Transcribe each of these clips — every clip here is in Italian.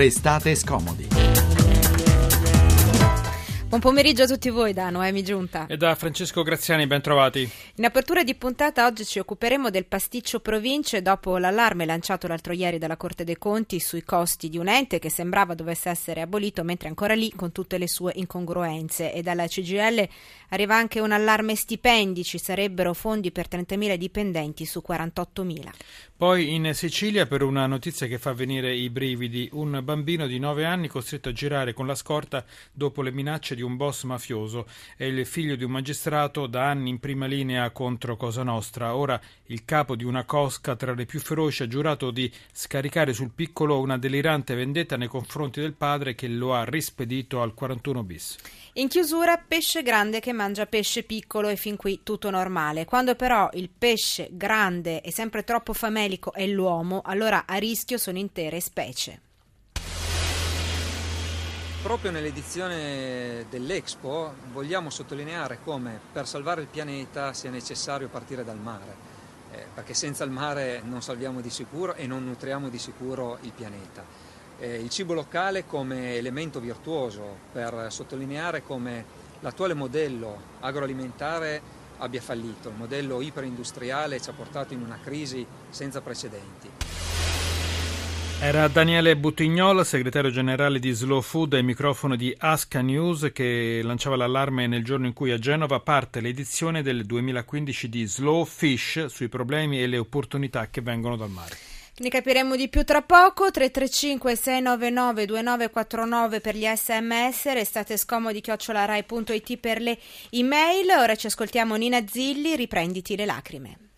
Restate scomodi. Buon pomeriggio a tutti voi da Noemi Giunta. E da Francesco Graziani, ben trovati. In apertura di puntata oggi ci occuperemo del pasticcio province dopo l'allarme lanciato l'altro ieri dalla Corte dei Conti sui costi di un ente che sembrava dovesse essere abolito mentre è ancora lì con tutte le sue incongruenze e dalla CGL arriva anche un allarme stipendi, ci sarebbero fondi per 30.000 dipendenti su 48.000. Poi in Sicilia per una notizia che fa venire i brividi, un bambino di 9 anni costretto a girare con la scorta dopo le minacce di un boss mafioso. È il figlio di un magistrato da anni in prima linea contro Cosa Nostra. Ora il capo di una cosca tra le più feroci ha giurato di scaricare sul piccolo una delirante vendetta nei confronti del padre che lo ha rispedito al 41 bis. In chiusura pesce grande che mangia pesce piccolo e fin qui tutto normale. Quando però il pesce grande è sempre troppo famelico è l'uomo, allora a rischio sono intere specie. Proprio nell'edizione dell'Expo vogliamo sottolineare come per salvare il pianeta sia necessario partire dal mare, eh, perché senza il mare non salviamo di sicuro e non nutriamo di sicuro il pianeta eh, il cibo locale come elemento virtuoso per sottolineare come l'attuale modello agroalimentare abbia fallito, il modello iperindustriale ci ha portato in una crisi senza precedenti. Era Daniele Buttignol, segretario generale di Slow Food ai microfono di Asca News che lanciava l'allarme nel giorno in cui a Genova parte l'edizione del 2015 di Slow Fish sui problemi e le opportunità che vengono dal mare. Ne capiremo di più tra poco. 335 699 2949 per gli sms. Restate scomodi chiocciolarai.it per le email. Ora ci ascoltiamo Nina Zilli. Riprenditi le lacrime.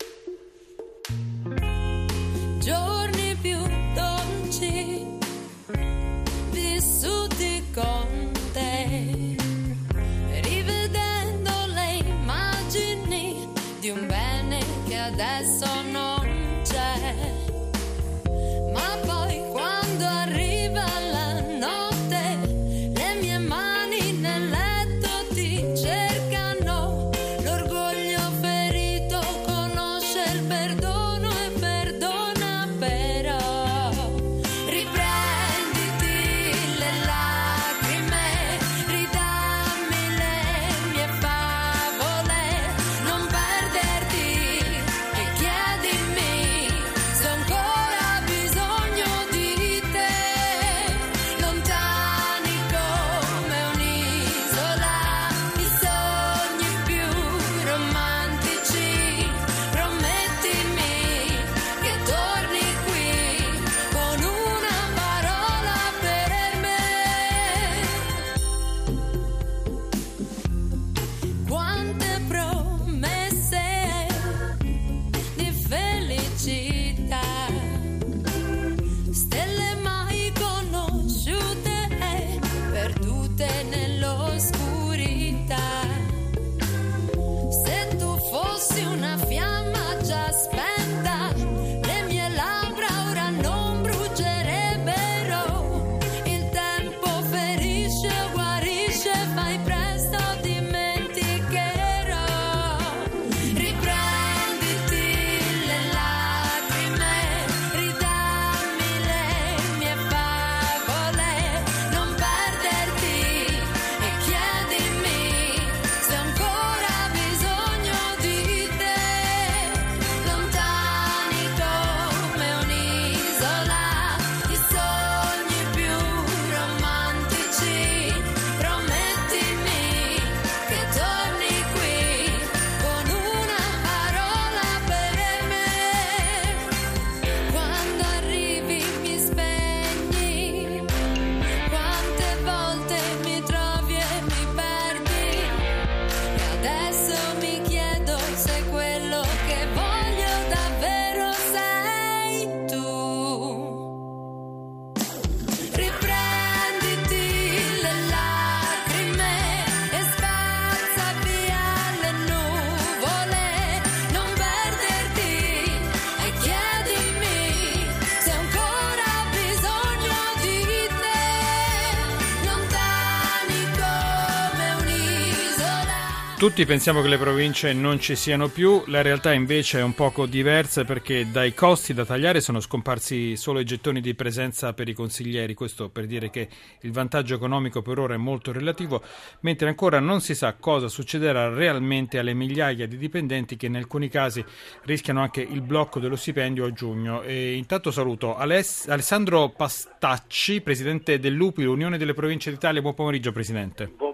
Tutti pensiamo che le province non ci siano più, la realtà invece è un poco diversa perché dai costi da tagliare sono scomparsi solo i gettoni di presenza per i consiglieri, questo per dire che il vantaggio economico per ora è molto relativo, mentre ancora non si sa cosa succederà realmente alle migliaia di dipendenti che in alcuni casi rischiano anche il blocco dello stipendio a giugno. E intanto saluto Aless- Alessandro Pastacci, presidente dell'UPI, l'Unione delle Province d'Italia. Buon pomeriggio Presidente. Buon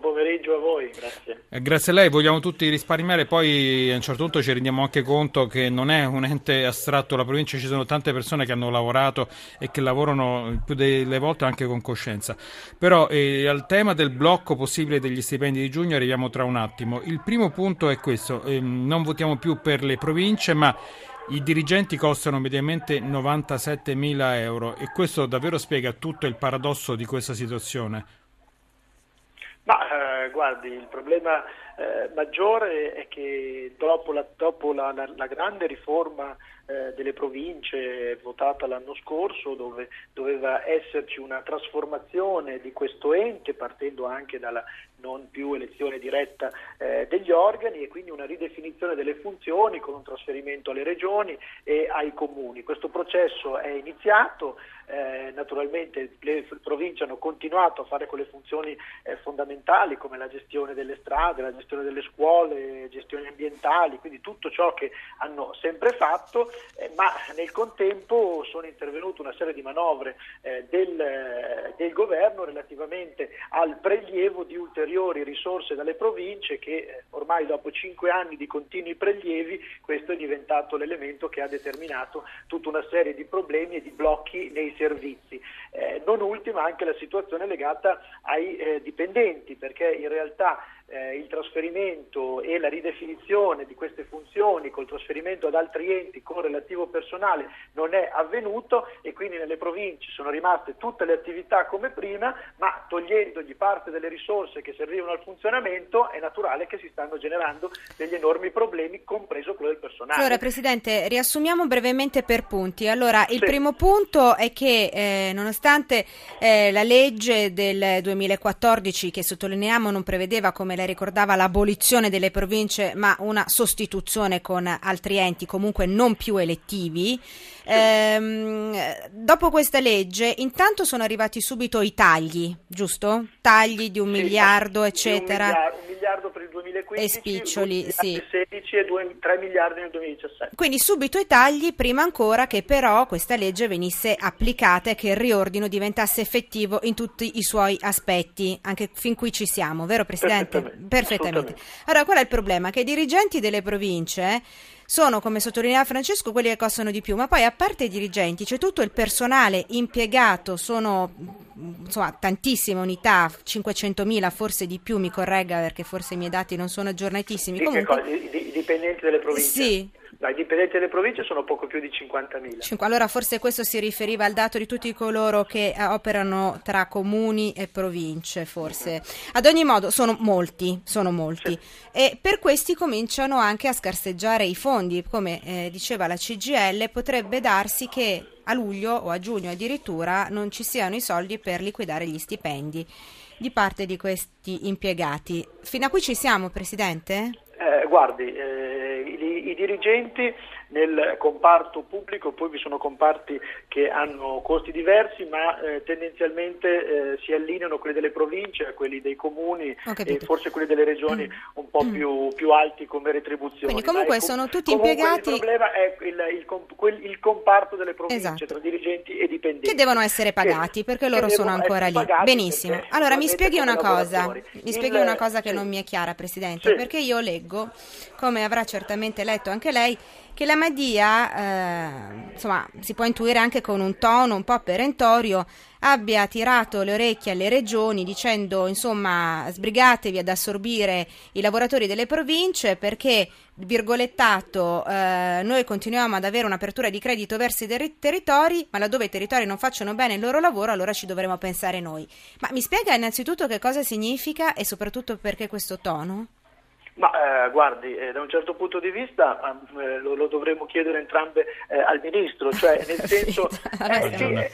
pomeriggio a voi, grazie. Eh, Grazie a lei, vogliamo tutti risparmiare, poi a un certo punto ci rendiamo anche conto che non è un ente astratto, la provincia ci sono tante persone che hanno lavorato e che lavorano più delle volte anche con coscienza. Però eh, al tema del blocco possibile degli stipendi di giugno arriviamo tra un attimo. Il primo punto è questo, ehm, non votiamo più per le province, ma i dirigenti costano mediamente 97 mila euro e questo davvero spiega tutto il paradosso di questa situazione. Ma eh, guardi, il problema eh, maggiore è che dopo la, dopo la- la- la grande riforma eh, delle province votata l'anno scorso, dove doveva esserci una trasformazione di questo ente, partendo anche dalla non più elezione diretta eh, degli organi e quindi una ridefinizione delle funzioni con un trasferimento alle regioni e ai comuni. Questo processo è iniziato, eh, naturalmente le province hanno continuato a fare quelle funzioni eh, fondamentali come la gestione delle strade, la gestione delle scuole, gestioni ambientali, quindi tutto ciò che hanno sempre fatto, eh, ma nel contempo sono intervenute una serie di manovre eh, del, del governo relativamente al prelievo di ulteriori risorse dalle province che eh, ormai dopo cinque anni di continui prelievi questo è diventato l'elemento che ha determinato tutta una serie di problemi e di blocchi nei servizi. Eh, non ultima anche la situazione legata ai eh, dipendenti perché in realtà eh, il trasferimento e la ridefinizione di queste funzioni col trasferimento ad altri enti con relativo personale non è avvenuto e quindi nelle province sono rimaste tutte le attività come prima, ma togliendogli parte delle risorse che servivano al funzionamento è naturale che si stanno generando degli enormi problemi, compreso quello del personale. Allora, Presidente, riassumiamo brevemente per punti. Allora, il Sì. primo punto è che eh, nonostante eh, la legge del 2014, che sottolineiamo non prevedeva, come lei ricordava, l'abolizione delle province, ma una sostituzione con altri enti comunque non più elettivi, ehm, dopo questa legge intanto sono arrivati subito i tagli, giusto? Tagli di un Sì, miliardo, di eccetera. Un miliardo, un miliardo 2015, E spiccioli, un sì. miliardo nel 2016 e due- 3 miliardi nel 2017. Quindi subito i tagli, prima ancora che però questa legge venisse applicata e che il riordino diventasse effettivo in tutti i suoi aspetti, anche fin qui ci siamo, vero Presidente? Perfettamente, assolutamente. Allora, qual è il problema? Che i dirigenti delle province sono, come sottolineava Francesco, quelli che costano di più, ma poi a parte i dirigenti c'è tutto il personale impiegato, sono mm, insomma tantissime unità, 500.000 forse di più, mi corregga perché forse i miei dati non sono aggiornatissimi. Comunque, i dipendenti delle province? Sì. I dipendenti delle province sono poco più di 50.000. Cinque- Allora forse questo si riferiva al dato di tutti coloro che eh, operano tra comuni e province, forse. Ad ogni modo sono molti, sono molti. E per questi cominciano anche a scarseggiare i fondi. Come eh, diceva la CGL, potrebbe darsi che a luglio o a giugno addirittura non ci siano i soldi per liquidare gli stipendi di parte di questi impiegati. Fino a qui ci siamo, Presidente? Eh, guardi, eh, i, i dirigenti nel comparto pubblico, poi vi sono comparti che hanno costi diversi, ma eh, tendenzialmente eh, si allineano quelli delle province a quelli dei comuni e forse quelli delle regioni un po' più, più alti come retribuzioni. Quindi comunque è com- sono tutti comunque impiegati- Il problema è il, il quel- il comparto delle province Esatto. tra dirigenti e dipendenti. Che devono essere pagati Che- perché loro sono ancora lì. Benissimo. Allora mi spieghi una cosa, mi Il- spieghi una cosa che sì. non mi è chiara, Presidente, Sì. perché io leggo, come avrà certamente letto anche lei, che la Madia, eh, insomma, si può intuire anche con un tono un po' perentorio, abbia tirato le orecchie alle regioni dicendo, insomma, sbrigatevi ad assorbire i lavoratori delle province perché, virgolettato, eh, noi continuiamo ad avere un'apertura di credito verso i terri- territori, ma laddove i territori non facciano bene il loro lavoro, allora ci dovremo pensare noi. Ma mi spiega innanzitutto che cosa significa e soprattutto perché questo tono? Ma eh, guardi, eh, da un certo punto di vista eh, lo, lo dovremmo chiedere entrambe eh, al Ministro, cioè nel senso, eh,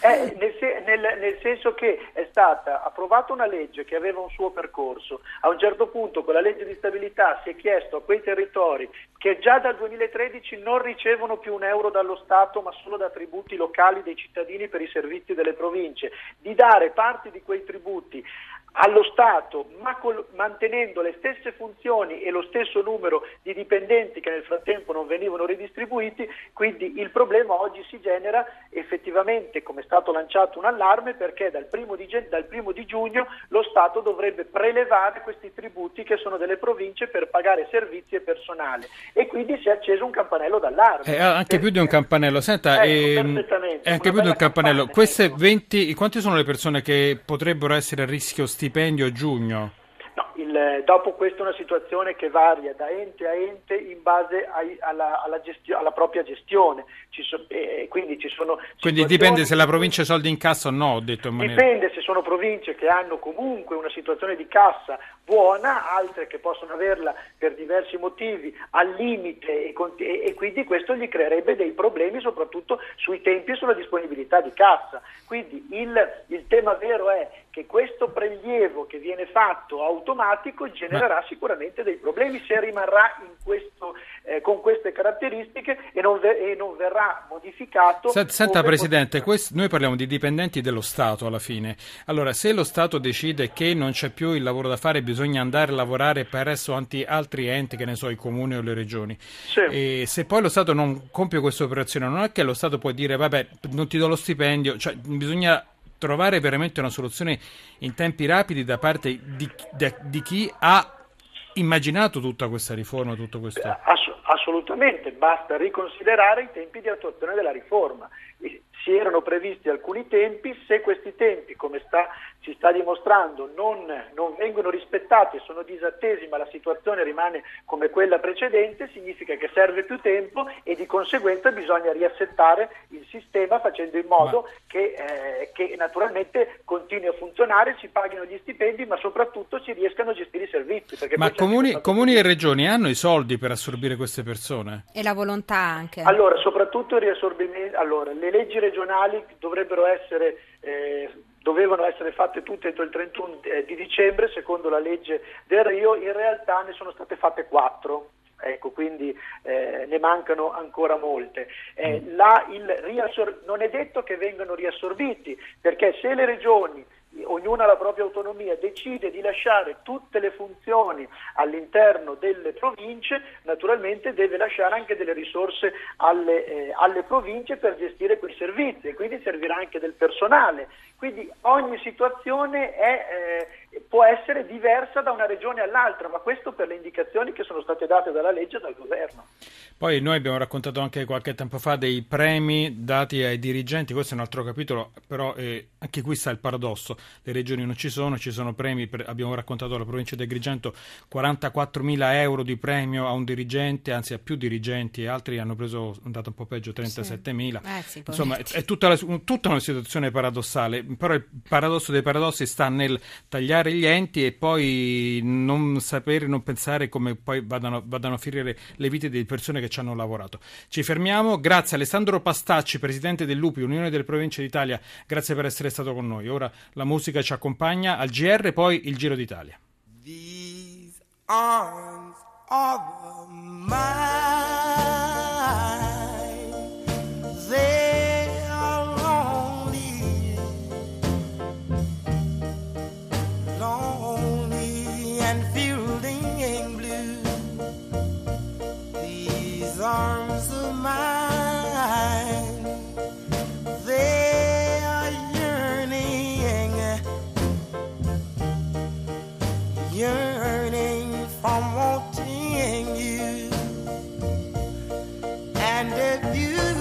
eh, nel, se- nel- nel senso che è stata approvata una legge che aveva un suo percorso, a un certo punto con la legge di stabilità si è chiesto a quei territori che già dal 2013 non ricevono più un euro dallo Stato ma solo da tributi locali dei cittadini per i servizi delle province, di dare parti di quei tributi allo Stato, ma col- mantenendo le stesse funzioni e lo stesso numero di dipendenti che nel frattempo non venivano ridistribuiti, quindi il problema oggi si genera effettivamente, come è stato lanciato un allarme, perché dal primo di, dal primo di giugno lo Stato dovrebbe prelevare questi tributi che sono delle province per pagare servizi e personale e quindi si è acceso un campanello d'allarme. Eh, anche più di un campanello, senta, Ecco, ehm, è anche più di un campanello. campagna, Queste ecco. 20, quante sono le persone che potrebbero essere a rischio stipendio giugno? No, il- dopo questa è una situazione che varia da ente a ente in base ai- alla, alla gestio- alla propria gestione. Ci so- e quindi ci sono Quindi dipende se la provincia ha soldi in cassa o no, ho detto in maniera... Dipende se sono province che hanno comunque una situazione di cassa buona, altre che possono averla per diversi motivi al limite e, e- e quindi questo gli creerebbe dei problemi soprattutto sui tempi e sulla disponibilità di cassa. Quindi il, il tema vero è che questo prelievo che viene fatto automatico genererà sicuramente dei problemi se rimarrà in questo, eh, con queste caratteristiche e non, ve- e non verrà modificato. Se- Senta Presidente, quest- noi parliamo di dipendenti dello Stato alla fine. Allora, se lo Stato decide che non c'è più il lavoro da fare, bisogna andare a lavorare presso altri enti, che ne so, i comuni o le regioni. Sì. E se poi lo Stato non compie questa operazione, non è che lo Stato può dire vabbè, non ti do lo stipendio, cioè bisogna trovare veramente una soluzione in tempi rapidi da parte di, di- di chi ha immaginato tutta questa riforma, tutto questo. Ass- assolutamente, basta riconsiderare i tempi di attuazione della riforma. Si erano previsti alcuni tempi, se questi tempi, come sta- si sta dimostrando, non, non vengono rispettati e sono disattesi, ma la situazione rimane come quella precedente, significa che serve più tempo e di conseguenza bisogna riassettare il sistema facendo in modo che, eh, che naturalmente continui a funzionare, si paghino gli stipendi, ma soprattutto si riescano a gestire i servizi. perché Ma comuni, comuni e regioni hanno i soldi per assorbire queste persone? E la volontà anche. Allora, soprattutto il riassorbimento, allora, le leggi regionali dovrebbero essere, eh, dovevano essere fatte tutte entro il 31 eh, di dicembre, secondo la legge del Rio, in realtà ne sono state fatte quattro. Ecco, quindi eh, ne mancano ancora molte. Eh, là il riassor- non è detto che vengano riassorbiti, perché se le regioni ognuna ha la propria autonomia, decide di lasciare tutte le funzioni all'interno delle province, naturalmente deve lasciare anche delle risorse alle, eh, alle province per gestire quei servizi e quindi servirà anche del personale. Quindi ogni situazione è, eh, può essere diversa da una regione all'altra, ma questo per le indicazioni che sono state date dalla legge e dal governo. Poi noi abbiamo raccontato anche qualche tempo fa dei premi dati ai dirigenti, questo è un altro capitolo, però eh, anche qui sta il paradosso, le regioni non ci sono, ci sono premi, per- abbiamo raccontato alla provincia di Agrigento 44 mila euro di premio a un dirigente, anzi a più dirigenti e altri hanno preso, è andato un po' peggio, 37 mila. Eh sì, Insomma, è, tutta, la- un- tutta una situazione paradossale, però il paradosso dei paradossi sta nel tagliare gli enti e poi non sapere, non pensare come poi vadano, vadano a finire le vite di persone che ci hanno lavorato. Ci fermiamo, grazie Alessandro Pastacci, presidente dell'UPI, Unione delle Province d'Italia, grazie per essere stato con noi. Ora la musica ci accompagna al GR, poi il Giro d'Italia. These arms are mine. And if you